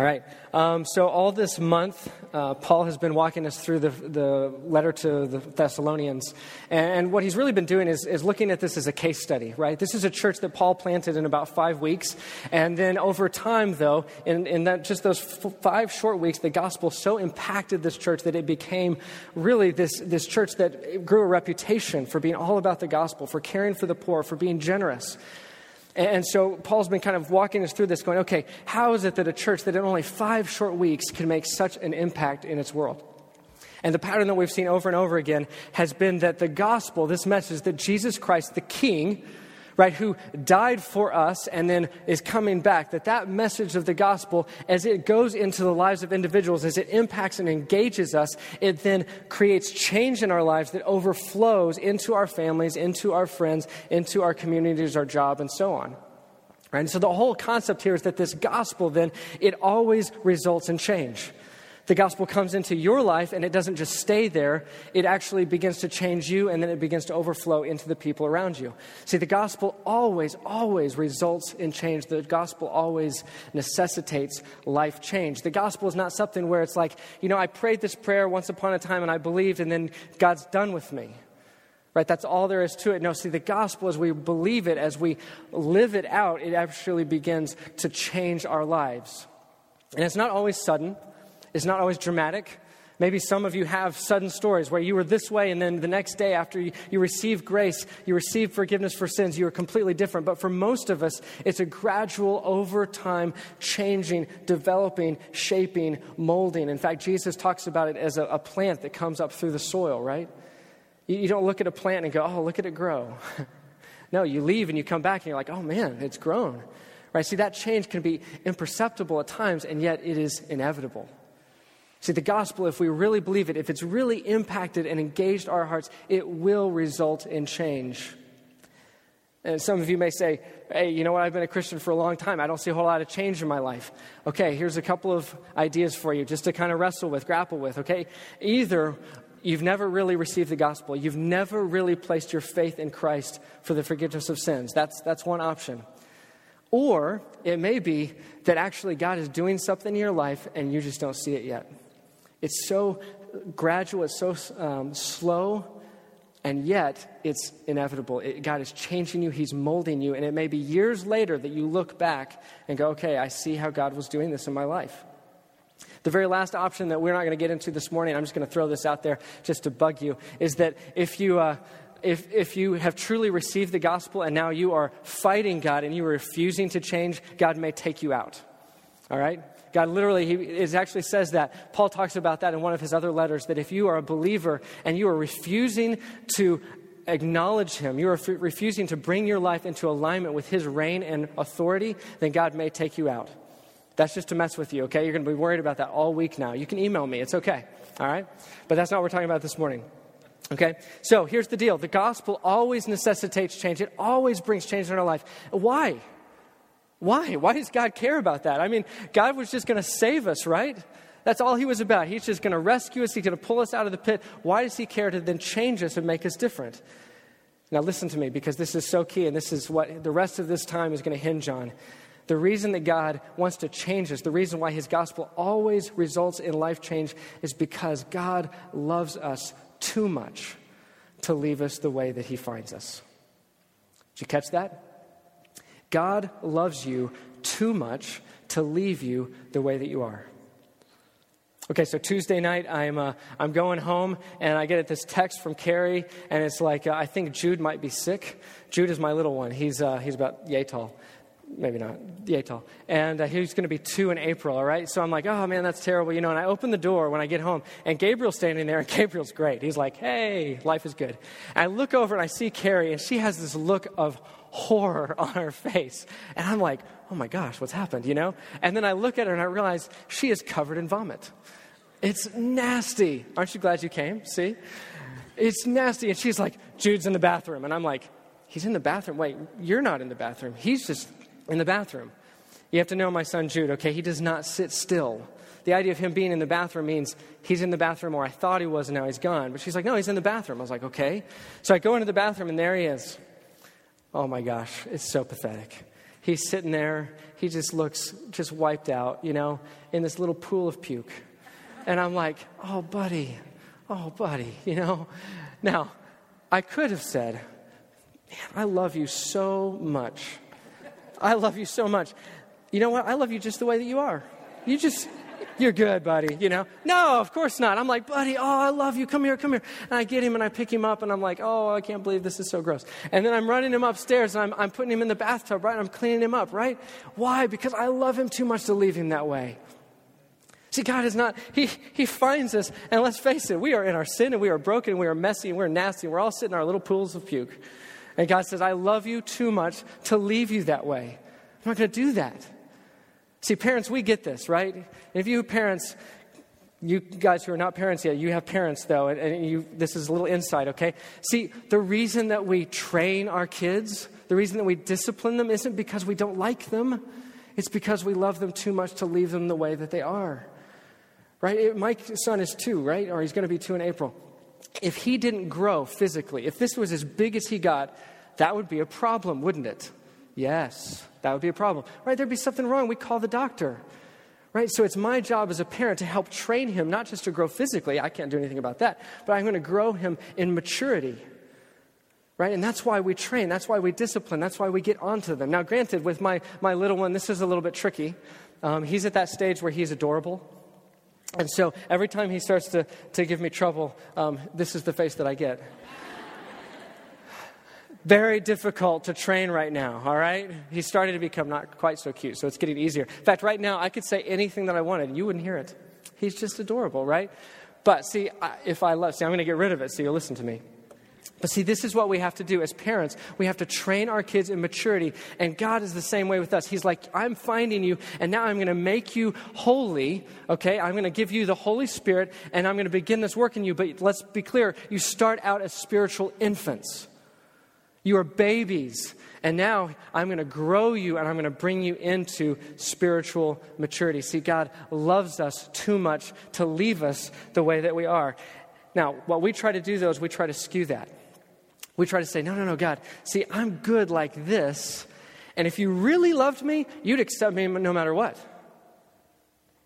All right. Um, so, all this month, uh, Paul has been walking us through the, the letter to the Thessalonians. And, what he's really been doing is, is looking at this as a case study, right? This is a church that Paul planted in about five weeks. And then over time, though, in, in that, just those f- five short weeks, the gospel so impacted this church that it became really this, this church that grew a reputation for being all about the gospel, for caring for the poor, for being generous. And so Paul's been kind of walking us through this, going, okay, how is it that a church that in only five short weeks can make such an impact in its world? And the pattern that we've seen over and over again has been that the gospel, this message that Jesus Christ, the King, right, who died for us and then is coming back, that that message of the gospel, as it goes into the lives of individuals, as it impacts and engages us, it then creates change in our lives that overflows into our families, into our friends, into our communities, our job, and so on. Right? And so the whole concept here is that this gospel then, it always results in change the gospel comes into your life and it doesn't just stay there, it actually begins to change you and then it begins to overflow into the people around you. See, the gospel always, always results in change. The gospel always necessitates life change. The gospel is not something where it's like, you know, I prayed this prayer once upon a time and I believed and then God's done with me. Right? That's all there is to it. No, see, the gospel, as we believe it, as we live it out, it actually begins to change our lives. And it's not always sudden is not always dramatic. Maybe some of you have sudden stories where you were this way, and then the next day, after you, you receive grace, you receive forgiveness for sins, you are completely different. But for most of us, it's a gradual, over time, changing, developing, shaping, molding. In fact, Jesus talks about it as a, a plant that comes up through the soil, right? You, you don't look at a plant and go, oh, look at it grow. no, you leave and you come back and you're like, oh man, it's grown. Right? See, that change can be imperceptible at times, and yet it is inevitable. See, the gospel, if we really believe it, if it's really impacted and engaged our hearts, it will result in change. And some of you may say, hey, you know what? I've been a Christian for a long time. I don't see a whole lot of change in my life. Okay, here's a couple of ideas for you just to kind of wrestle with, grapple with, okay? Either you've never really received the gospel, you've never really placed your faith in Christ for the forgiveness of sins. That's, that's one option. Or it may be that actually God is doing something in your life and you just don't see it yet. It's so gradual, it's so um, slow, and yet it's inevitable. It, God is changing you, He's molding you, and it may be years later that you look back and go, okay, I see how God was doing this in my life. The very last option that we're not going to get into this morning, I'm just going to throw this out there just to bug you, is that if you. Uh, if, if you have truly received the gospel and now you are fighting God and you are refusing to change, God may take you out. All right? God literally, he, it actually says that. Paul talks about that in one of his other letters that if you are a believer and you are refusing to acknowledge him, you are f- refusing to bring your life into alignment with his reign and authority, then God may take you out. That's just to mess with you, okay? You're going to be worried about that all week now. You can email me, it's okay, all right? But that's not what we're talking about this morning. Okay? So here's the deal the gospel always necessitates change, it always brings change in our life. Why? Why? Why does God care about that? I mean, God was just going to save us, right? That's all he was about. He's just going to rescue us. He's going to pull us out of the pit. Why does he care to then change us and make us different? Now, listen to me because this is so key, and this is what the rest of this time is going to hinge on. The reason that God wants to change us, the reason why his gospel always results in life change, is because God loves us too much to leave us the way that he finds us. Did you catch that? God loves you too much to leave you the way that you are. Okay, so Tuesday night, I'm, uh, I'm going home and I get this text from Carrie, and it's like, uh, I think Jude might be sick. Jude is my little one. He's, uh, he's about yay tall. Maybe not, yay tall. And uh, he's going to be two in April, all right? So I'm like, oh man, that's terrible, you know. And I open the door when I get home, and Gabriel's standing there, and Gabriel's great. He's like, hey, life is good. And I look over and I see Carrie, and she has this look of horror on her face. And I'm like, oh my gosh, what's happened, you know? And then I look at her and I realize she is covered in vomit. It's nasty. Aren't you glad you came? See? It's nasty. And she's like, Jude's in the bathroom. And I'm like, he's in the bathroom. Wait, you're not in the bathroom. He's just in the bathroom. You have to know my son Jude, okay? He does not sit still. The idea of him being in the bathroom means he's in the bathroom, or I thought he was, and now he's gone. But she's like, no, he's in the bathroom. I was like, okay. So I go into the bathroom, and there he is. Oh my gosh, it's so pathetic. He's sitting there. he just looks just wiped out, you know, in this little pool of puke. And I'm like, oh, buddy, oh, buddy, you know. Now, I could have said, I love you so much. I love you so much. You know what? I love you just the way that you are. You just, you're good, buddy, you know? No, of course not. I'm like, buddy, oh, I love you. Come here, come here. And I get him and I pick him up and I'm like, oh, I can't believe this is so gross. And then I'm running him upstairs and I'm, I'm putting him in the bathtub, right? I'm cleaning him up, right? Why? Because I love him too much to leave him that way. See, God is not, he, he finds us, and let's face it, we are in our sin and we are broken, and we are messy, and we're nasty, and we're all sitting in our little pools of puke. And God says, I love you too much to leave you that way. I'm not going to do that. See, parents, we get this, right? If you parents, you guys who are not parents yet, you have parents though, and, and you, this is a little insight, okay? See, the reason that we train our kids, the reason that we discipline them isn't because we don't like them, it's because we love them too much to leave them the way that they are. Right? My son is two, right? Or he's going to be two in April. If he didn't grow physically, if this was as big as he got, that would be a problem, wouldn't it? Yes, that would be a problem. Right? There'd be something wrong. We call the doctor. Right? So it's my job as a parent to help train him, not just to grow physically. I can't do anything about that. But I'm going to grow him in maturity. Right? And that's why we train. That's why we discipline. That's why we get onto them. Now, granted, with my, my little one, this is a little bit tricky. Um, he's at that stage where he's adorable. And so every time he starts to, to give me trouble, um, this is the face that I get. Very difficult to train right now, all right? He's starting to become not quite so cute, so it's getting easier. In fact, right now, I could say anything that I wanted, you wouldn't hear it. He's just adorable, right? But see, if I love, see, I'm going to get rid of it, so you'll listen to me. But see, this is what we have to do as parents. We have to train our kids in maturity. And God is the same way with us. He's like, I'm finding you, and now I'm going to make you holy. Okay? I'm going to give you the Holy Spirit, and I'm going to begin this work in you. But let's be clear you start out as spiritual infants. You are babies. And now I'm going to grow you and I'm going to bring you into spiritual maturity. See, God loves us too much to leave us the way that we are. Now, what we try to do, though, is we try to skew that. We try to say, no, no, no, God, see, I'm good like this. And if you really loved me, you'd accept me no matter what.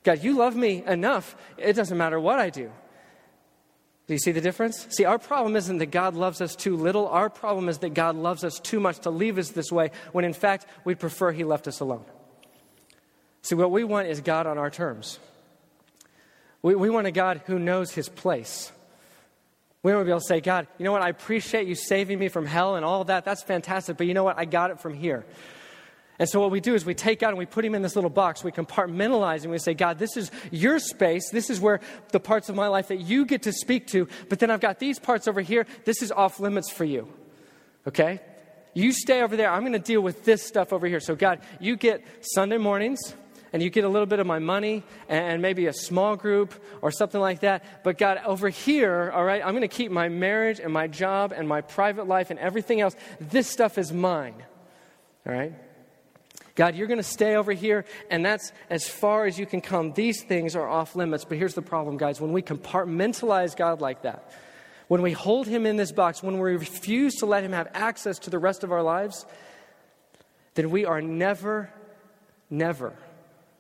God, you love me enough, it doesn't matter what I do. Do you see the difference? See, our problem isn't that God loves us too little. Our problem is that God loves us too much to leave us this way, when in fact, we'd prefer He left us alone. See, what we want is God on our terms. We, we want a God who knows His place. We want to be able to say, God, you know what? I appreciate you saving me from hell and all of that. That's fantastic. But you know what? I got it from here. And so what we do is we take out and we put him in this little box. We compartmentalize and we say, God, this is your space. This is where the parts of my life that you get to speak to. But then I've got these parts over here. This is off limits for you. Okay? You stay over there. I'm going to deal with this stuff over here. So, God, you get Sunday mornings and you get a little bit of my money and maybe a small group or something like that. But God, over here, all right, I'm going to keep my marriage and my job and my private life and everything else. This stuff is mine. All right? God, you're going to stay over here, and that's as far as you can come. These things are off limits. But here's the problem, guys. When we compartmentalize God like that, when we hold him in this box, when we refuse to let him have access to the rest of our lives, then we are never, never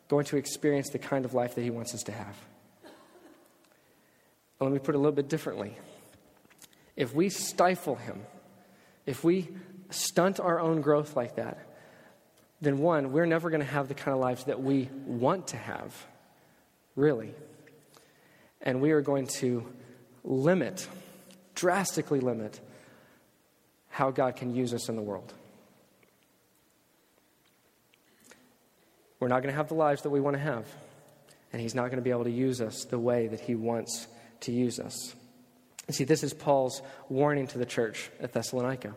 going to experience the kind of life that he wants us to have. let me put it a little bit differently. If we stifle him, if we stunt our own growth like that, then one, we're never going to have the kind of lives that we want to have, really. And we are going to limit, drastically limit, how God can use us in the world. We're not going to have the lives that we want to have. And He's not going to be able to use us the way that He wants to use us. You see, this is Paul's warning to the church at Thessalonica.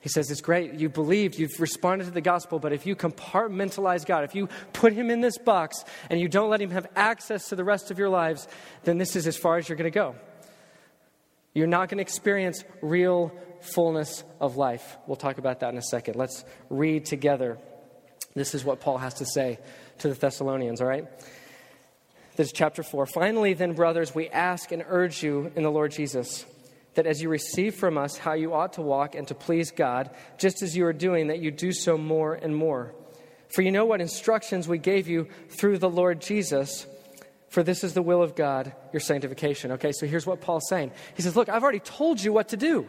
He says, It's great. You believed, you've responded to the gospel, but if you compartmentalize God, if you put him in this box and you don't let him have access to the rest of your lives, then this is as far as you're going to go. You're not going to experience real fullness of life. We'll talk about that in a second. Let's read together. This is what Paul has to say to the Thessalonians, all right? This is chapter 4. Finally, then, brothers, we ask and urge you in the Lord Jesus that as you receive from us how you ought to walk and to please God, just as you are doing, that you do so more and more. For you know what instructions we gave you through the Lord Jesus. For this is the will of God, your sanctification. Okay, so here's what Paul's saying. He says, Look, I've already told you what to do.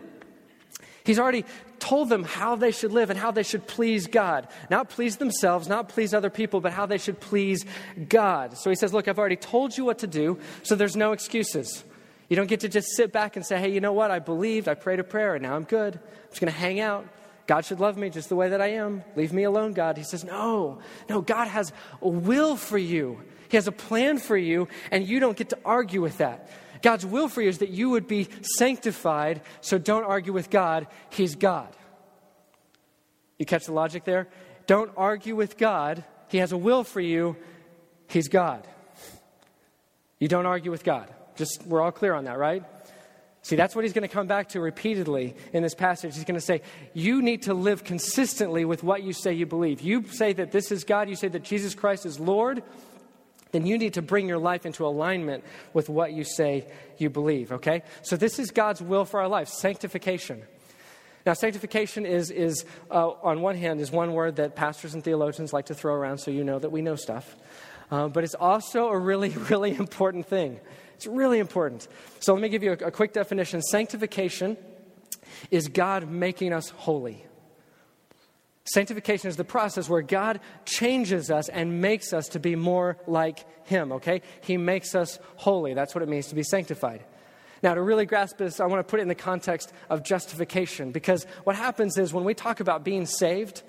He's already told them how they should live and how they should please God. Not please themselves, not please other people, but how they should please God. So he says, Look, I've already told you what to do, so there's no excuses. You don't get to just sit back and say, Hey, you know what? I believed, I prayed a prayer, and now I'm good. I'm just going to hang out. God should love me just the way that I am. Leave me alone, God. He says, No, no, God has a will for you. He has a plan for you, and you don't get to argue with that. God's will for you is that you would be sanctified, so don't argue with God. He's God. You catch the logic there? Don't argue with God. He has a will for you. He's God. You don't argue with God. Just, we're all clear on that, right? See, that's what he's going to come back to repeatedly in this passage. He's going to say, You need to live consistently with what you say you believe. You say that this is God, you say that Jesus Christ is Lord, then you need to bring your life into alignment with what you say you believe, okay? So, this is God's will for our life sanctification. Now, sanctification is, is uh, on one hand, is one word that pastors and theologians like to throw around so you know that we know stuff. Uh, but it's also a really, really important thing. It's really important. So, let me give you a, a quick definition. Sanctification is God making us holy. Sanctification is the process where God changes us and makes us to be more like Him, okay? He makes us holy. That's what it means to be sanctified. Now, to really grasp this, I want to put it in the context of justification because what happens is when we talk about being saved,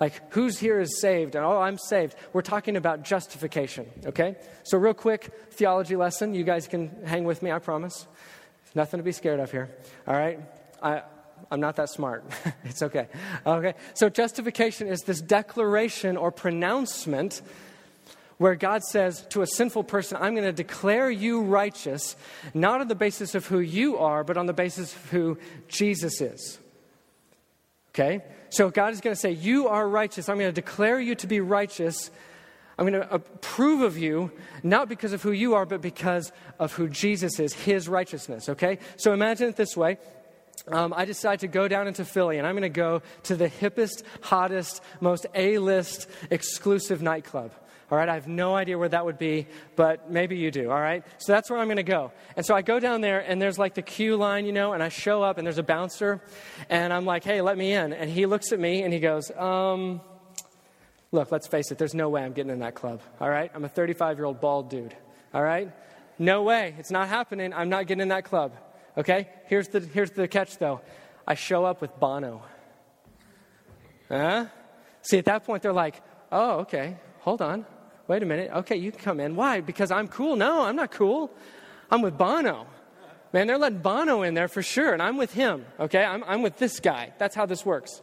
like who's here is saved and oh, I'm saved, we're talking about justification, okay? So, real quick theology lesson. You guys can hang with me, I promise. Nothing to be scared of here, all right? I, I'm not that smart. it's okay. Okay. So justification is this declaration or pronouncement where God says to a sinful person, I'm going to declare you righteous, not on the basis of who you are, but on the basis of who Jesus is. Okay? So God is going to say, You are righteous. I'm going to declare you to be righteous. I'm going to approve of you, not because of who you are, but because of who Jesus is, his righteousness. Okay? So imagine it this way um, I decide to go down into Philly and I'm going to go to the hippest, hottest, most A list exclusive nightclub. All right, I have no idea where that would be, but maybe you do. All right, so that's where I'm going to go. And so I go down there, and there's like the queue line, you know, and I show up, and there's a bouncer, and I'm like, hey, let me in. And he looks at me and he goes, um, look, let's face it, there's no way I'm getting in that club. All right, I'm a 35 year old bald dude. All right, no way, it's not happening. I'm not getting in that club. Okay? Here's the, here's the catch, though. I show up with Bono. Huh? See, at that point, they're like, oh, okay, hold on. Wait a minute. Okay, you can come in. Why? Because I'm cool? No, I'm not cool. I'm with Bono. Man, they're letting Bono in there for sure, and I'm with him, okay? I'm, I'm with this guy. That's how this works.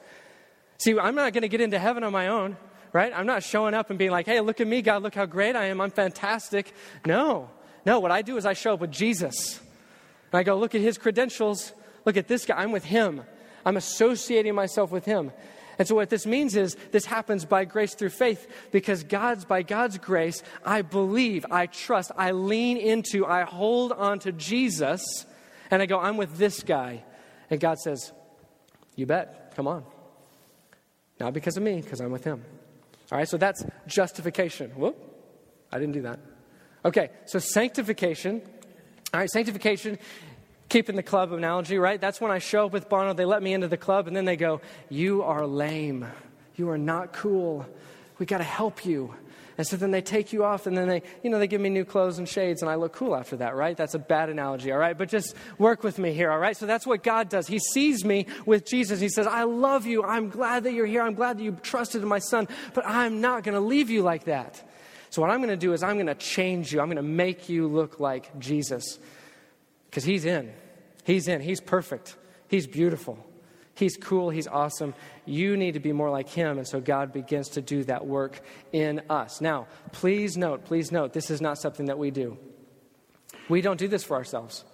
See, I'm not going to get into heaven on my own, right? I'm not showing up and being like, hey, look at me, God, look how great I am. I'm fantastic. No. No, what I do is I show up with Jesus. And I go, look at his credentials. Look at this guy. I'm with him. I'm associating myself with him. And so, what this means is this happens by grace through faith because God's, by God's grace, I believe, I trust, I lean into, I hold on to Jesus, and I go, I'm with this guy. And God says, You bet, come on. Not because of me, because I'm with him. All right, so that's justification. Whoop, I didn't do that. Okay, so sanctification all right, sanctification, keeping the club analogy, right? That's when I show up with Bono, they let me into the club, and then they go, You are lame. You are not cool. We got to help you. And so then they take you off, and then they, you know, they give me new clothes and shades, and I look cool after that, right? That's a bad analogy, all right? But just work with me here, all right? So that's what God does. He sees me with Jesus. He says, I love you. I'm glad that you're here. I'm glad that you trusted in my son, but I'm not going to leave you like that. So, what I'm going to do is I'm going to change you. I'm going to make you look like Jesus. Because He's in. He's in. He's perfect. He's beautiful. He's cool. He's awesome. You need to be more like Him. And so, God begins to do that work in us. Now, please note, please note, this is not something that we do. We don't do this for ourselves.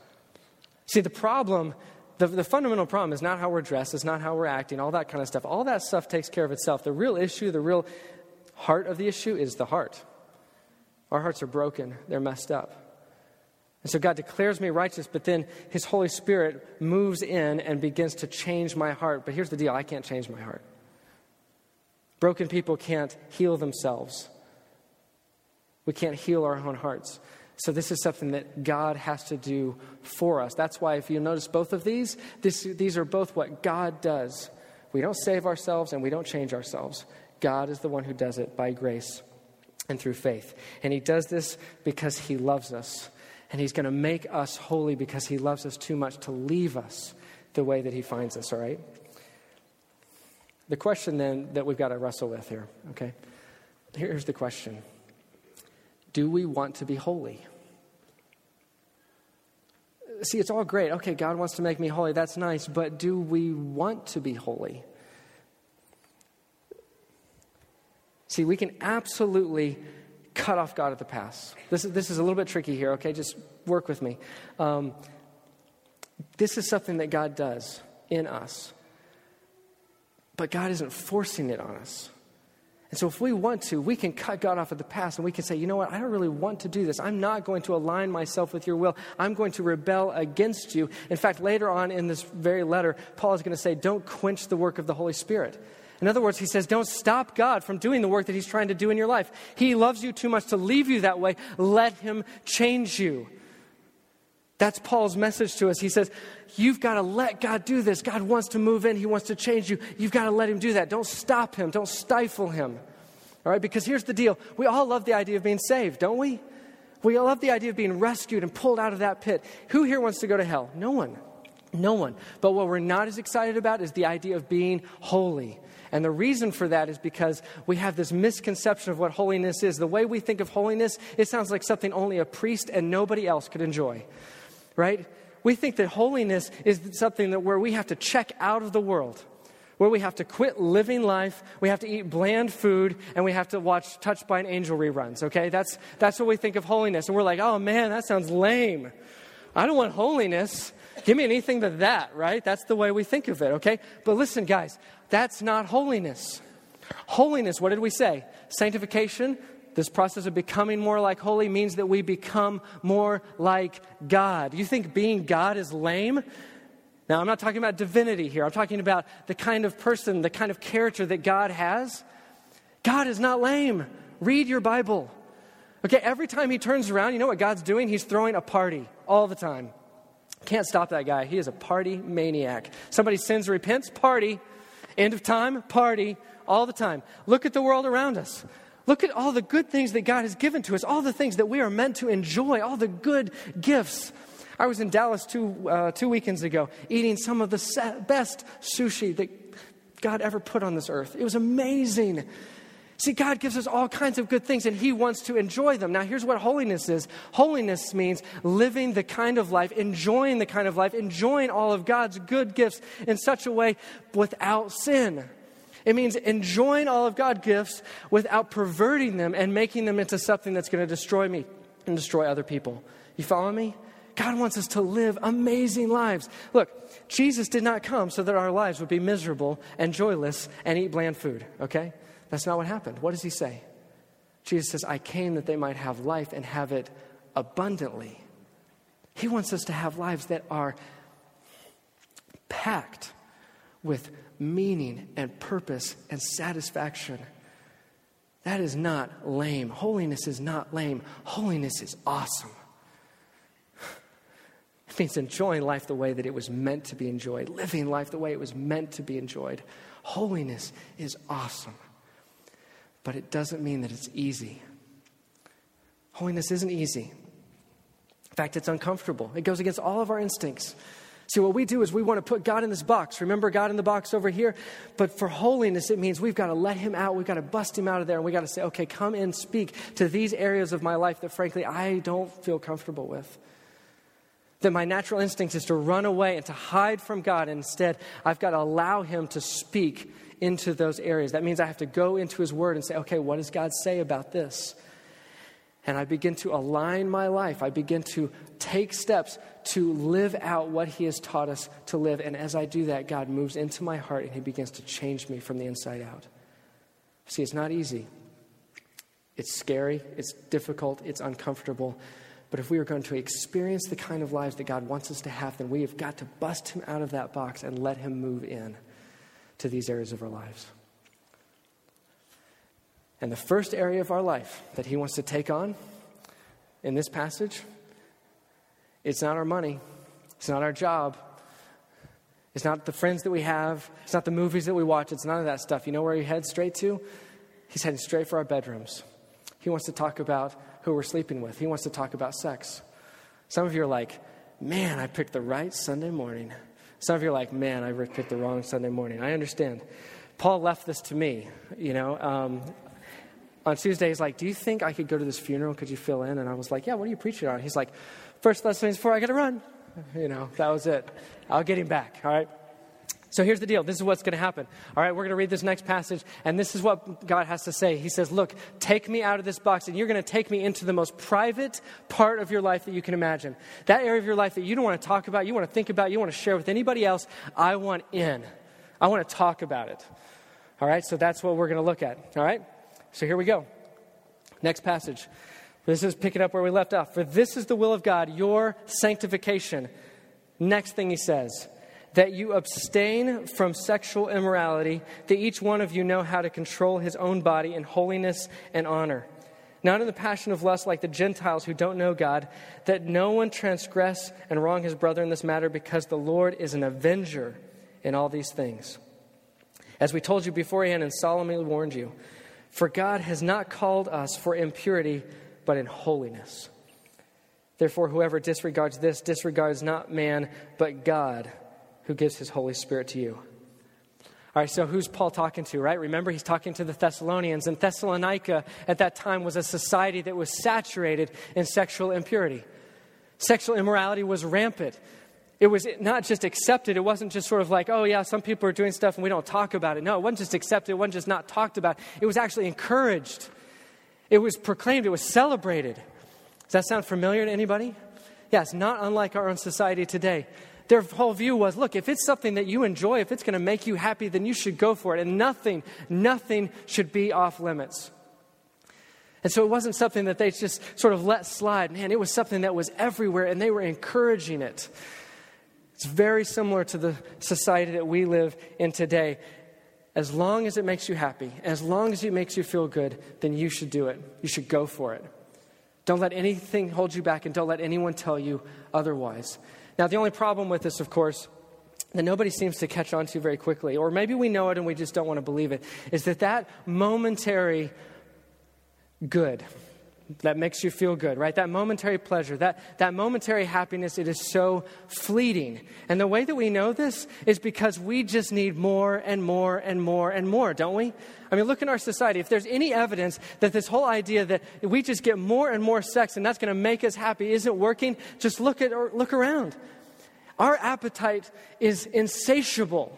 See, the problem the, the, fundamental problem is not how we're dressed, it's not how we're acting, all that kind of stuff. All that stuff takes care of itself. The real issue, the real heart of the issue is the heart. Our hearts are broken, they're messed up. And so God declares me righteous, but then His Holy Spirit moves in and begins to change my heart. But here's the deal I can't change my heart. Broken people can't heal themselves. We can't heal our own hearts. So, this is something that God has to do for us. That's why, if you notice both of these, this, these are both what God does. We don't save ourselves and we don't change ourselves. God is the one who does it by grace and through faith. And He does this because He loves us. And He's going to make us holy because He loves us too much to leave us the way that He finds us, all right? The question then that we've got to wrestle with here, okay? Here's the question Do we want to be holy? See, it's all great. Okay, God wants to make me holy. That's nice. But do we want to be holy? See, we can absolutely cut off God at the pass. This is, this is a little bit tricky here, okay? Just work with me. Um, this is something that God does in us, but God isn't forcing it on us. And so, if we want to, we can cut God off at the pass and we can say, you know what, I don't really want to do this. I'm not going to align myself with your will. I'm going to rebel against you. In fact, later on in this very letter, Paul is going to say, don't quench the work of the Holy Spirit. In other words, he says, don't stop God from doing the work that he's trying to do in your life. He loves you too much to leave you that way. Let him change you. That's Paul's message to us. He says, You've got to let God do this. God wants to move in, He wants to change you. You've got to let Him do that. Don't stop Him, don't stifle Him. All right, because here's the deal we all love the idea of being saved, don't we? We all love the idea of being rescued and pulled out of that pit. Who here wants to go to hell? No one. No one. But what we're not as excited about is the idea of being holy. And the reason for that is because we have this misconception of what holiness is. The way we think of holiness, it sounds like something only a priest and nobody else could enjoy right? We think that holiness is something that where we have to check out of the world, where we have to quit living life, we have to eat bland food, and we have to watch Touched by an Angel reruns, okay? That's, that's what we think of holiness. And we're like, oh man, that sounds lame. I don't want holiness. Give me anything but that, right? That's the way we think of it, okay? But listen, guys, that's not holiness. Holiness, what did we say? Sanctification, this process of becoming more like holy means that we become more like God. You think being God is lame? Now, I'm not talking about divinity here. I'm talking about the kind of person, the kind of character that God has. God is not lame. Read your Bible. Okay, every time he turns around, you know what God's doing? He's throwing a party all the time. Can't stop that guy. He is a party maniac. Somebody sins, repents, party. End of time, party, all the time. Look at the world around us. Look at all the good things that God has given to us, all the things that we are meant to enjoy, all the good gifts. I was in Dallas two, uh, two weekends ago eating some of the best sushi that God ever put on this earth. It was amazing. See, God gives us all kinds of good things and He wants to enjoy them. Now, here's what holiness is holiness means living the kind of life, enjoying the kind of life, enjoying all of God's good gifts in such a way without sin. It means enjoying all of God's gifts without perverting them and making them into something that's going to destroy me and destroy other people. You follow me? God wants us to live amazing lives. Look, Jesus did not come so that our lives would be miserable and joyless and eat bland food, okay? That's not what happened. What does he say? Jesus says, I came that they might have life and have it abundantly. He wants us to have lives that are packed with meaning and purpose and satisfaction. That is not lame. Holiness is not lame. Holiness is awesome. It means enjoying life the way that it was meant to be enjoyed, living life the way it was meant to be enjoyed. Holiness is awesome. But it doesn't mean that it's easy. Holiness isn't easy. In fact, it's uncomfortable. It goes against all of our instincts. See, what we do is we want to put God in this box. Remember God in the box over here? But for holiness, it means we've got to let Him out. We've got to bust Him out of there. And we've got to say, okay, come and speak to these areas of my life that, frankly, I don't feel comfortable with. That my natural instinct is to run away and to hide from God. Instead, I've got to allow Him to speak into those areas. That means I have to go into His Word and say, okay, what does God say about this? and I begin to align my life. I begin to take steps to live out what He has taught us to live. And as I do that, God moves into my heart and He begins to change me from the inside out. See, it's not easy. It's scary, it's difficult, it's uncomfortable. But if we are going to experience the kind of lives that God wants us to have, then we have got to bust Him out of that box and let Him move in to these areas of our lives. And the first area of our life that he wants to take on in this passage, it's not our money, it's not our job, it's not the friends that we have, it's not the movies that we watch, it's none of that stuff. You know where he heads straight to? He's heading straight for our bedrooms. He wants to talk about who we're sleeping with, he wants to talk about sex. Some of you are like, man, I picked the right Sunday morning. Some of you are like, man, I picked the wrong Sunday morning. I understand. Paul left this to me, you know. Um, on Tuesday, he's like, Do you think I could go to this funeral? Could you fill in? And I was like, Yeah, what are you preaching on? He's like, First Thessalonians 4, I got to run. You know, that was it. I'll get him back, all right? So here's the deal. This is what's going to happen. All right, we're going to read this next passage, and this is what God has to say. He says, Look, take me out of this box, and you're going to take me into the most private part of your life that you can imagine. That area of your life that you don't want to talk about, you want to think about, you want to share with anybody else. I want in. I want to talk about it. All right, so that's what we're going to look at. All right, so here we go. Next passage. This is picking up where we left off. For this is the will of God, your sanctification. Next thing he says that you abstain from sexual immorality, that each one of you know how to control his own body in holiness and honor. Not in the passion of lust like the Gentiles who don't know God, that no one transgress and wrong his brother in this matter, because the Lord is an avenger in all these things. As we told you beforehand and solemnly warned you, for God has not called us for impurity, but in holiness. Therefore, whoever disregards this disregards not man, but God who gives his Holy Spirit to you. All right, so who's Paul talking to, right? Remember, he's talking to the Thessalonians, and Thessalonica at that time was a society that was saturated in sexual impurity. Sexual immorality was rampant. It was not just accepted. It wasn't just sort of like, oh, yeah, some people are doing stuff and we don't talk about it. No, it wasn't just accepted. It wasn't just not talked about. It was actually encouraged. It was proclaimed. It was celebrated. Does that sound familiar to anybody? Yes, not unlike our own society today. Their whole view was look, if it's something that you enjoy, if it's going to make you happy, then you should go for it. And nothing, nothing should be off limits. And so it wasn't something that they just sort of let slide. Man, it was something that was everywhere, and they were encouraging it. It's very similar to the society that we live in today. As long as it makes you happy, as long as it makes you feel good, then you should do it. You should go for it. Don't let anything hold you back, and don't let anyone tell you otherwise. Now, the only problem with this, of course, that nobody seems to catch on to very quickly, or maybe we know it and we just don't want to believe it, is that that momentary good that makes you feel good, right? That momentary pleasure, that, that momentary happiness, it is so fleeting. And the way that we know this is because we just need more and more and more and more, don't we? I mean, look in our society. If there's any evidence that this whole idea that we just get more and more sex and that's going to make us happy isn't working, just look at or look around. Our appetite is insatiable.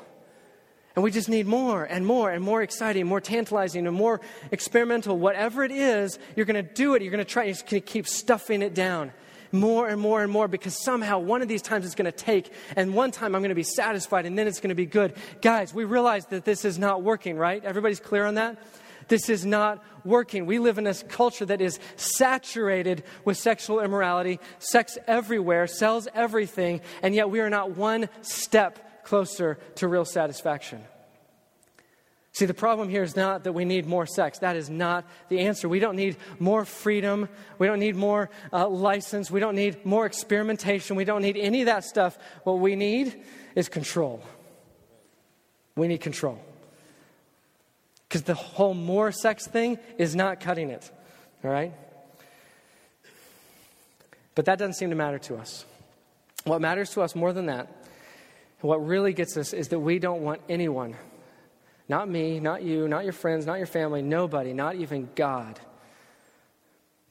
And we just need more and more and more exciting, more tantalizing, and more experimental. Whatever it is, you're going to do it. You're going to try. You're going to keep stuffing it down more and more and more because somehow one of these times it's going to take, and one time I'm going to be satisfied, and then it's going to be good. Guys, we realize that this is not working, right? Everybody's clear on that? This is not working. We live in a culture that is saturated with sexual immorality, sex everywhere, sells everything, and yet we are not one step closer to real satisfaction. See, the problem here is not that we need more sex. That is not the answer. We don't need more freedom. We don't need more uh, license. We don't need more experimentation. We don't need any of that stuff. What we need is control. We need control. Because the whole more sex thing is not cutting it. All right? But that doesn't seem to matter to us. What matters to us more than that, what really gets us, is that we don't want anyone not me, not you, not your friends, not your family, nobody, not even God,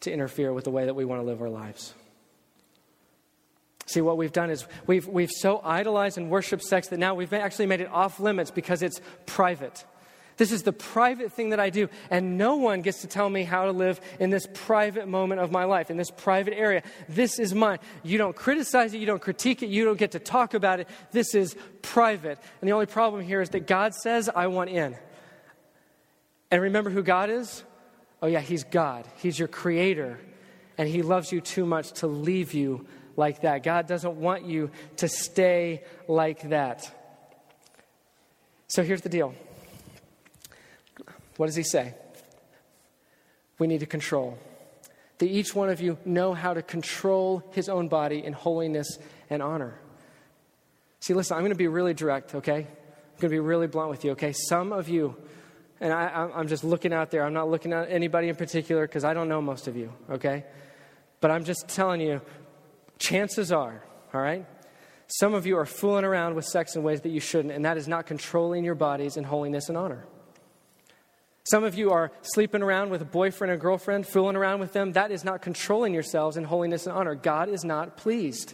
to interfere with the way that we want to live our lives. See, what we've done is we've, we've so idolized and worshiped sex that now we've actually made it off limits because it's private. This is the private thing that I do, and no one gets to tell me how to live in this private moment of my life, in this private area. This is mine. You don't criticize it, you don't critique it, you don't get to talk about it. This is private. And the only problem here is that God says, I want in. And remember who God is? Oh, yeah, He's God. He's your creator, and He loves you too much to leave you like that. God doesn't want you to stay like that. So here's the deal what does he say? we need to control. That each one of you know how to control his own body in holiness and honor. See, listen, I'm going to be really direct, okay? I'm going to be really blunt with you, okay? Some of you, and I, am just looking out there, I'm not looking at anybody in particular because I don't know most of you, okay? But I'm just telling you, chances are, all right? Some of you are fooling around with sex in ways that you shouldn't, and that is not controlling your bodies in holiness and honor. Some of you are sleeping around with a boyfriend or girlfriend, fooling around with them. That is not controlling yourselves in holiness and honor. God is not pleased.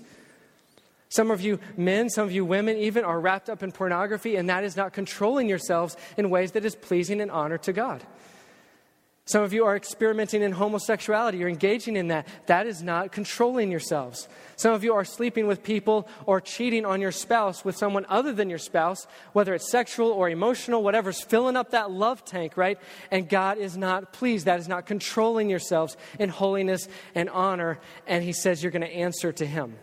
Some of you men, some of you women even are wrapped up in pornography, and that is not controlling yourselves in ways that is pleasing and honor to God. Some of you are experimenting in homosexuality. You're engaging in that. That is not controlling yourselves. Some of you are sleeping with people or cheating on your spouse with someone other than your spouse, whether it's sexual or emotional, whatever's filling up that love tank, right? And God is not pleased. That is not controlling yourselves in holiness and honor. And He says you're going to answer to Him.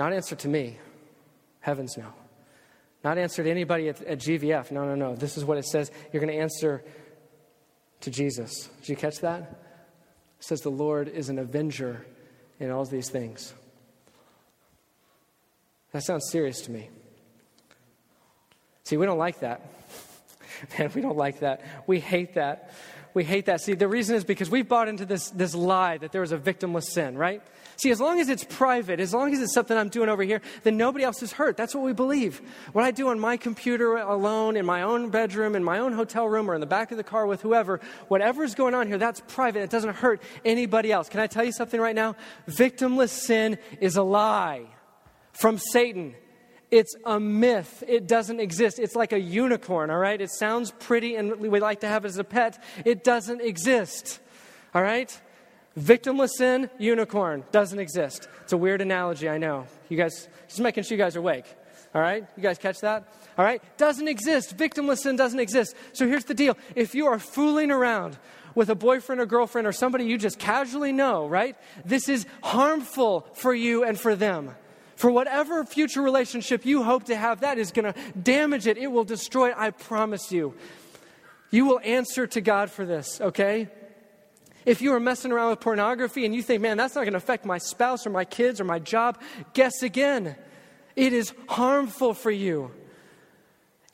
Not answer to me. Heavens no. Not answer to anybody at, at GVF. No, no, no. This is what it says. You're going to answer to Jesus. Did you catch that? It says the Lord is an avenger in all these things. That sounds serious to me. See, we don't like that. Man, we don't like that. We hate that. We hate that. See, the reason is because we've bought into this, this lie that there is a victimless sin, right? See, as long as it's private, as long as it's something I'm doing over here, then nobody else is hurt. That's what we believe. What I do on my computer alone, in my own bedroom, in my own hotel room, or in the back of the car with whoever, whatever's going on here, that's private. It doesn't hurt anybody else. Can I tell you something right now? Victimless sin is a lie from Satan. It's a myth. It doesn't exist. It's like a unicorn, all right? It sounds pretty and we like to have it as a pet. It doesn't exist, all right? Victimless sin, unicorn, doesn't exist. It's a weird analogy, I know. You guys, just making sure you guys are awake. All right? You guys catch that? All right? Doesn't exist. Victimless sin doesn't exist. So here's the deal if you are fooling around with a boyfriend or girlfriend or somebody you just casually know, right? This is harmful for you and for them. For whatever future relationship you hope to have, that is going to damage it. It will destroy it, I promise you. You will answer to God for this, okay? If you are messing around with pornography and you think, man, that's not going to affect my spouse or my kids or my job, guess again. It is harmful for you.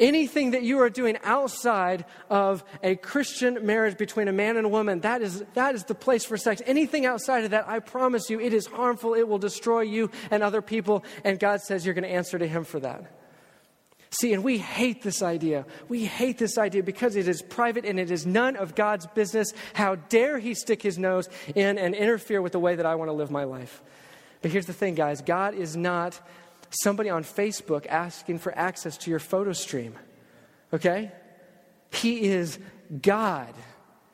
Anything that you are doing outside of a Christian marriage between a man and a woman, that is, that is the place for sex. Anything outside of that, I promise you, it is harmful. It will destroy you and other people. And God says you're going to answer to Him for that. See, and we hate this idea. We hate this idea because it is private and it is none of God's business. How dare He stick His nose in and interfere with the way that I want to live my life? But here's the thing, guys God is not somebody on Facebook asking for access to your photo stream, okay? He is God,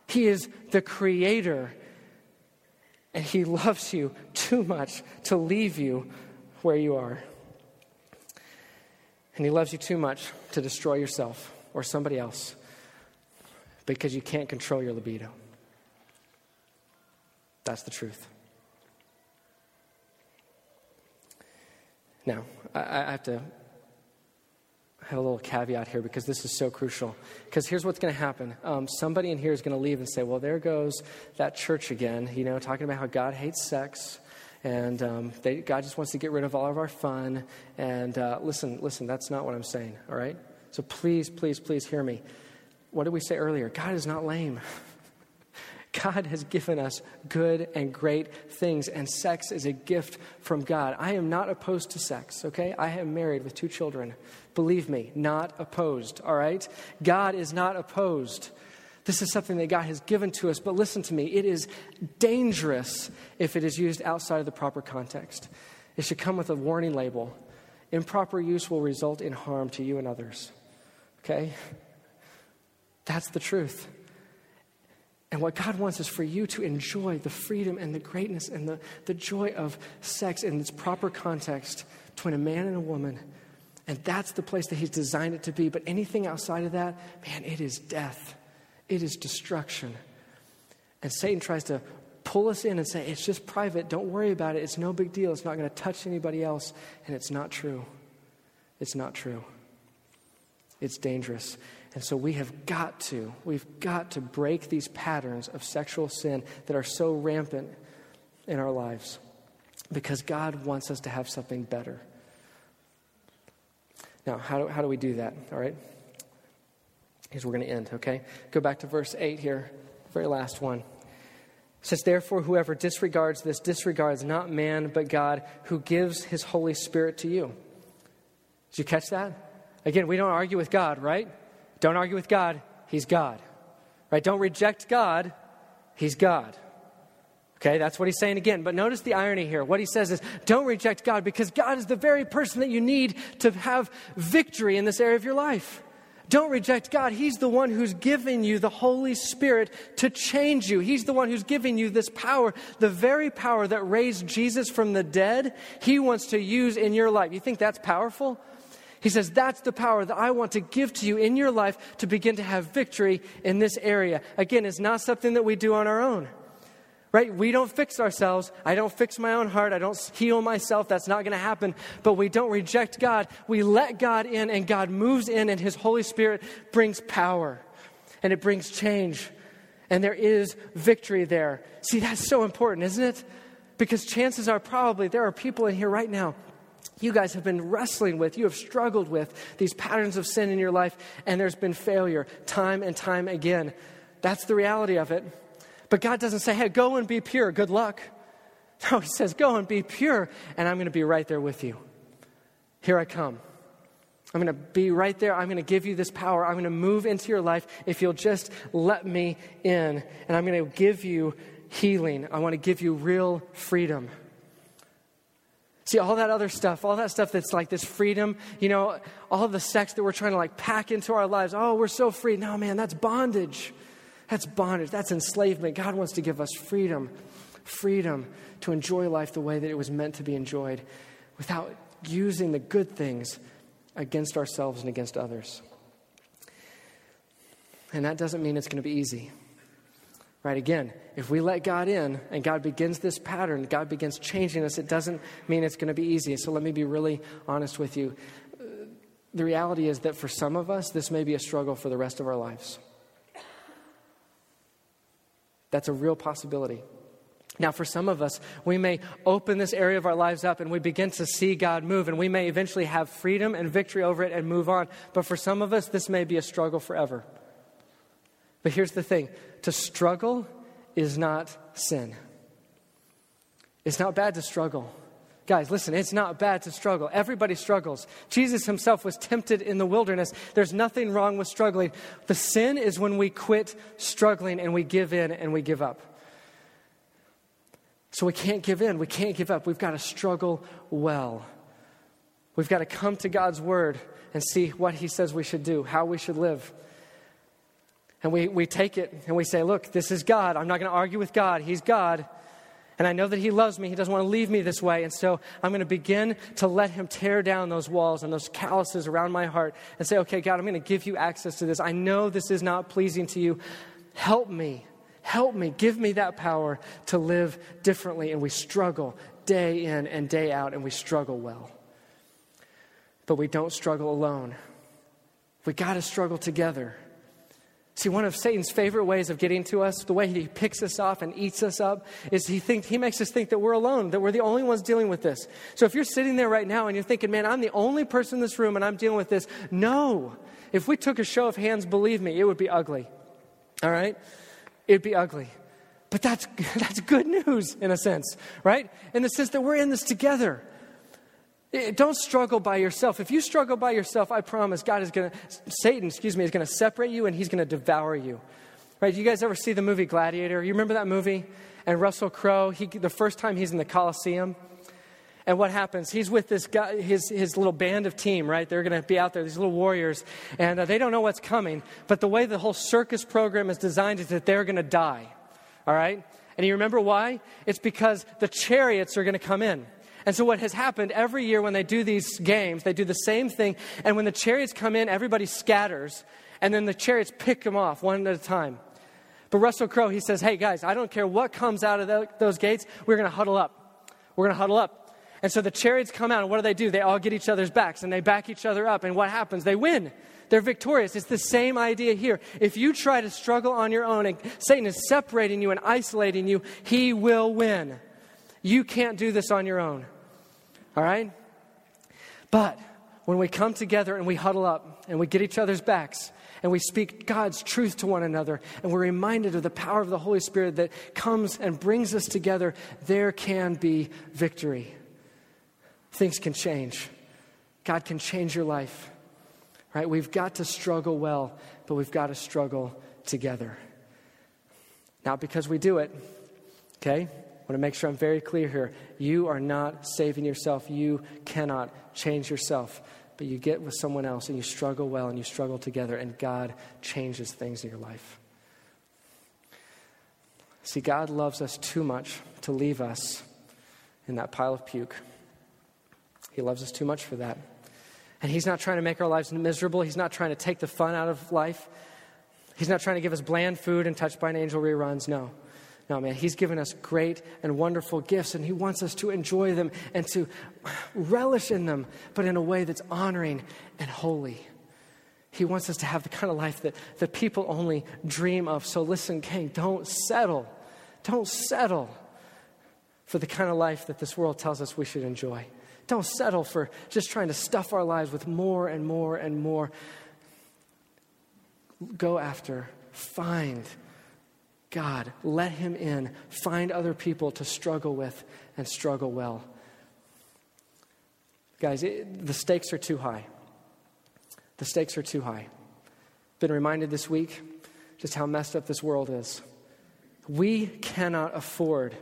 He is the Creator, and He loves you too much to leave you where you are. And He loves you too much to destroy yourself or somebody else because you can't control your libido. That's the truth. Now, I, I have to have a little caveat here because this is so crucial. Because here's what's going to happen um, somebody in here is going to leave and say, Well, there goes that church again, you know, talking about how God hates sex and um, they, God just wants to get rid of all of our fun. And uh, listen, listen, that's not what I'm saying, all right? So please, please, please hear me. What did we say earlier? God is not lame. God has given us good and great things, and sex is a gift from God. I am not opposed to sex, okay? I am married with two children. Believe me, not opposed, all right? God is not opposed. This is something that God has given to us, but listen to me, it is dangerous if it is used outside of the proper context. It should come with a warning label. Improper use will result in harm to you and others. Okay? That's the truth. And what God wants is for you to enjoy the freedom and the greatness and the, the joy of sex in its proper context between a man and a woman. And that's the place that He's designed it to be. But anything outside of that, man, it is death it is destruction. And Satan tries to pull us in and say, it's just private. Don't worry about it. It's no big deal. It's not going to touch anybody else. And it's not true. It's not true. It's dangerous. And so we have got to, we've got to break these patterns of sexual sin that are so rampant in our lives because God wants us to have something better. Now, how do, how do we do that? All right? Here's where we're going to end, okay? Go back to verse 8 here, very last one. Says, Therefore, whoever disregards this disregards not man, but God, who gives his Holy Spirit to you. Did you catch that? Again, we don't argue with God, right? Don't argue with God, He's God. Right? Don't reject God, He's God. Okay, that's what he's saying again. But notice the irony here. What he says is don't reject God because God is the very person that you need to have victory in this area of your life. Don't reject God. He's the one who's given you the Holy Spirit to change you. He's the one who's giving you this power, the very power that raised Jesus from the dead, He wants to use in your life. You think that's powerful? He says, That's the power that I want to give to you in your life to begin to have victory in this area. Again, it's not something that we do on our own right? We don't fix ourselves. I don't fix my own heart. I don't heal myself. That's not going to happen. But we don't reject God. We let God in, and God moves in, and His Holy Spirit brings power and it brings change. And there is victory there. See, that's so important, isn't it? Because chances are probably there are people in here right now you guys have been wrestling with, you have struggled with these patterns of sin in your life, and there's been failure time and time again. That's the reality of it. But God doesn't say, hey, go and be pure, good luck. No, He says, go and be pure, and I'm going to be right there with you. Here I come. I'm going to be right there. I'm going to give you this power. I'm going to move into your life if you'll just let me in. And I'm going to give you healing. I want to give you real freedom. See, all that other stuff, all that stuff that's like this freedom, you know, all the sex that we're trying to like pack into our lives. Oh, we're so free. No, man, that's bondage. That's bondage. That's enslavement. God wants to give us freedom, freedom to enjoy life the way that it was meant to be enjoyed without using the good things against ourselves and against others. And that doesn't mean it's going to be easy. Right? Again, if we let God in and God begins this pattern, God begins changing us, it doesn't mean it's going to be easy. So let me be really honest with you. The reality is that for some of us, this may be a struggle for the rest of our lives. That's a real possibility. Now, for some of us, we may open this area of our lives up and we begin to see God move, and we may eventually have freedom and victory over it and move on. But for some of us, this may be a struggle forever. But here's the thing to struggle is not sin. It's not bad to struggle. Guys, listen, it's not bad to struggle. Everybody struggles. Jesus himself was tempted in the wilderness. There's nothing wrong with struggling. The sin is when we quit struggling and we give in and we give up. So we can't give in. We can't give up. We've got to struggle well. We've got to come to God's word and see what he says we should do, how we should live. And we, we take it and we say, look, this is God. I'm not going to argue with God. He's God. And I know that He loves me. He doesn't want to leave me this way. And so I'm going to begin to let Him tear down those walls and those calluses around my heart and say, okay, God, I'm going to give you access to this. I know this is not pleasing to you. Help me. Help me. Give me that power to live differently. And we struggle day in and day out, and we struggle well. But we don't struggle alone. We got to struggle together. See, one of Satan's favorite ways of getting to us, the way he picks us off and eats us up, is he, think, he makes us think that we're alone, that we're the only ones dealing with this. So if you're sitting there right now and you're thinking, man, I'm the only person in this room and I'm dealing with this, no. If we took a show of hands, believe me, it would be ugly. All right? It'd be ugly. But that's, that's good news in a sense, right? In the sense that we're in this together. Don't struggle by yourself. If you struggle by yourself, I promise God is going to, Satan, excuse me, is going to separate you and he's going to devour you. Right? You guys ever see the movie Gladiator? You remember that movie? And Russell Crowe, he, the first time he's in the Coliseum, and what happens? He's with this guy, his, his little band of team, right? They're going to be out there, these little warriors, and uh, they don't know what's coming. But the way the whole circus program is designed is that they're going to die, all right? And you remember why? It's because the chariots are going to come in. And so, what has happened every year when they do these games, they do the same thing. And when the chariots come in, everybody scatters. And then the chariots pick them off one at a time. But Russell Crowe, he says, Hey, guys, I don't care what comes out of those gates, we're going to huddle up. We're going to huddle up. And so the chariots come out, and what do they do? They all get each other's backs and they back each other up. And what happens? They win. They're victorious. It's the same idea here. If you try to struggle on your own and Satan is separating you and isolating you, he will win. You can't do this on your own. All right? But when we come together and we huddle up and we get each other's backs and we speak God's truth to one another and we're reminded of the power of the Holy Spirit that comes and brings us together, there can be victory. Things can change. God can change your life. Right? We've got to struggle well, but we've got to struggle together. Not because we do it, okay? I want to make sure I'm very clear here. You are not saving yourself. You cannot change yourself. But you get with someone else and you struggle well and you struggle together, and God changes things in your life. See, God loves us too much to leave us in that pile of puke. He loves us too much for that. And He's not trying to make our lives miserable. He's not trying to take the fun out of life. He's not trying to give us bland food and touched by an angel reruns. No. No, man, He's given us great and wonderful gifts, and He wants us to enjoy them and to relish in them, but in a way that's honoring and holy. He wants us to have the kind of life that, that people only dream of. So listen, King, don't settle. Don't settle for the kind of life that this world tells us we should enjoy. Don't settle for just trying to stuff our lives with more and more and more. Go after, find God, let Him in, find other people to struggle with and struggle well. Guys, it, the stakes are too high. The stakes are too high. Been reminded this week just how messed up this world is. We cannot afford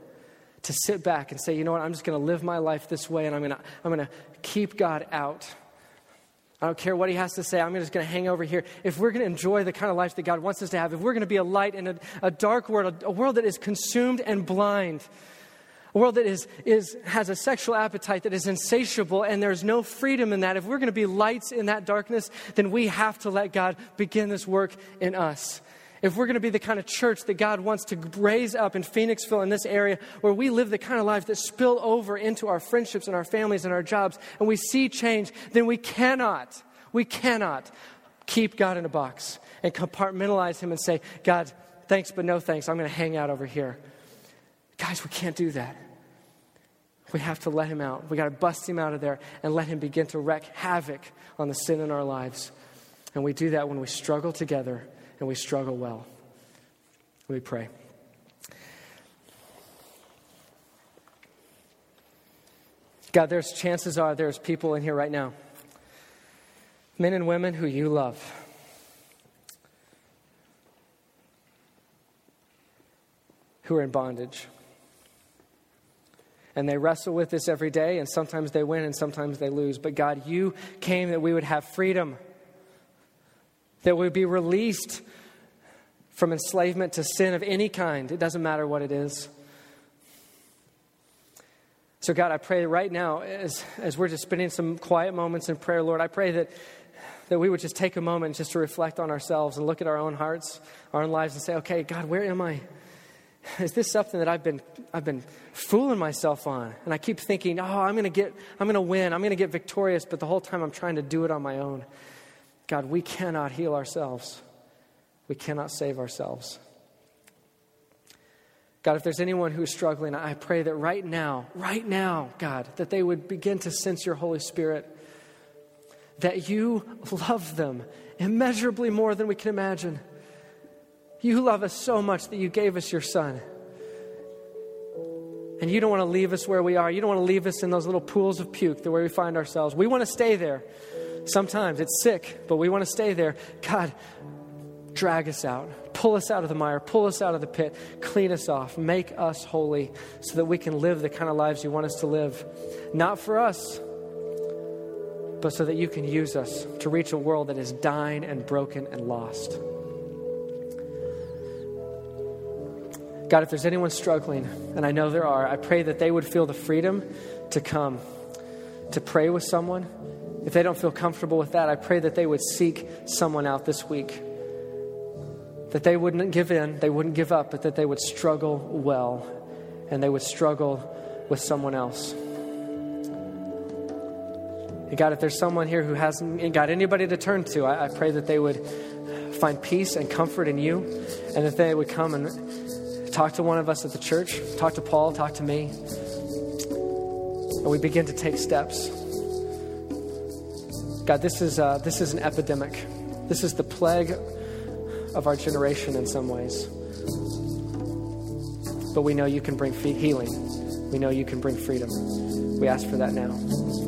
to sit back and say, you know what, I'm just going to live my life this way and I'm going to I'm going to keep God out. I don't care what he has to say. I'm just going to hang over here. If we're going to enjoy the kind of life that God wants us to have, if we're going to be a light in a, a dark world, a, a world that is consumed and blind, a world that is, is, has a sexual appetite that is insatiable and there's no freedom in that, if we're going to be lights in that darkness, then we have to let God begin this work in us if we're going to be the kind of church that God wants to raise up in Phoenixville, in this area, where we live the kind of life that spill over into our friendships and our families and our jobs, and we see change, then we cannot, we cannot keep God in a box and compartmentalize Him and say, God, thanks, but no thanks. I'm going to hang out over here. Guys, we can't do that. We have to let Him out. We got to bust Him out of there and let Him begin to wreak havoc on the sin in our lives. And we do that when we struggle together and we struggle well. Let me pray. God, there's chances are there's people in here right now, men and women who you love. Who are in bondage. And they wrestle with this every day, and sometimes they win and sometimes they lose. But God, you came that we would have freedom that we be released from enslavement to sin of any kind. It doesn't matter what it is. So, God, I pray right now, as, as we're just spending some quiet moments in prayer, Lord, I pray that, that we would just take a moment just to reflect on ourselves and look at our own hearts, our own lives, and say, okay, God, where am I? Is this something that I've been, I've been fooling myself on? And I keep thinking, oh, I'm going to get, I'm going to win, I'm going to get victorious, but the whole time I'm trying to do it on my own. God, we cannot heal ourselves. We cannot save ourselves. God, if there's anyone who's struggling, I pray that right now, right now, God, that they would begin to sense your Holy Spirit, that you love them immeasurably more than we can imagine. You love us so much that you gave us your Son. And you don't want to leave us where we are. You don't want to leave us in those little pools of puke, the way we find ourselves. We want to stay there. Sometimes it's sick, but we want to stay there. God, drag us out. Pull us out of the mire. Pull us out of the pit. Clean us off. Make us holy so that we can live the kind of lives you want us to live. Not for us, but so that you can use us to reach a world that is dying and broken and lost. God, if there's anyone struggling, and I know there are, I pray that they would feel the freedom to come, to pray with someone if they don't feel comfortable with that, I pray that they would seek someone out this week. That they wouldn't give in, they wouldn't give up, but that they would struggle well and they would struggle with someone else. God, if there's someone here who hasn't got anybody to turn to, I, I pray that they would find peace and comfort in you, and that they would come and talk to one of us at the church, talk to Paul, talk to me, and we begin to take steps. God, this is, uh, this is an epidemic. This is the plague of our generation in some ways. But we know you can bring healing. We know you can bring freedom. We ask for that now.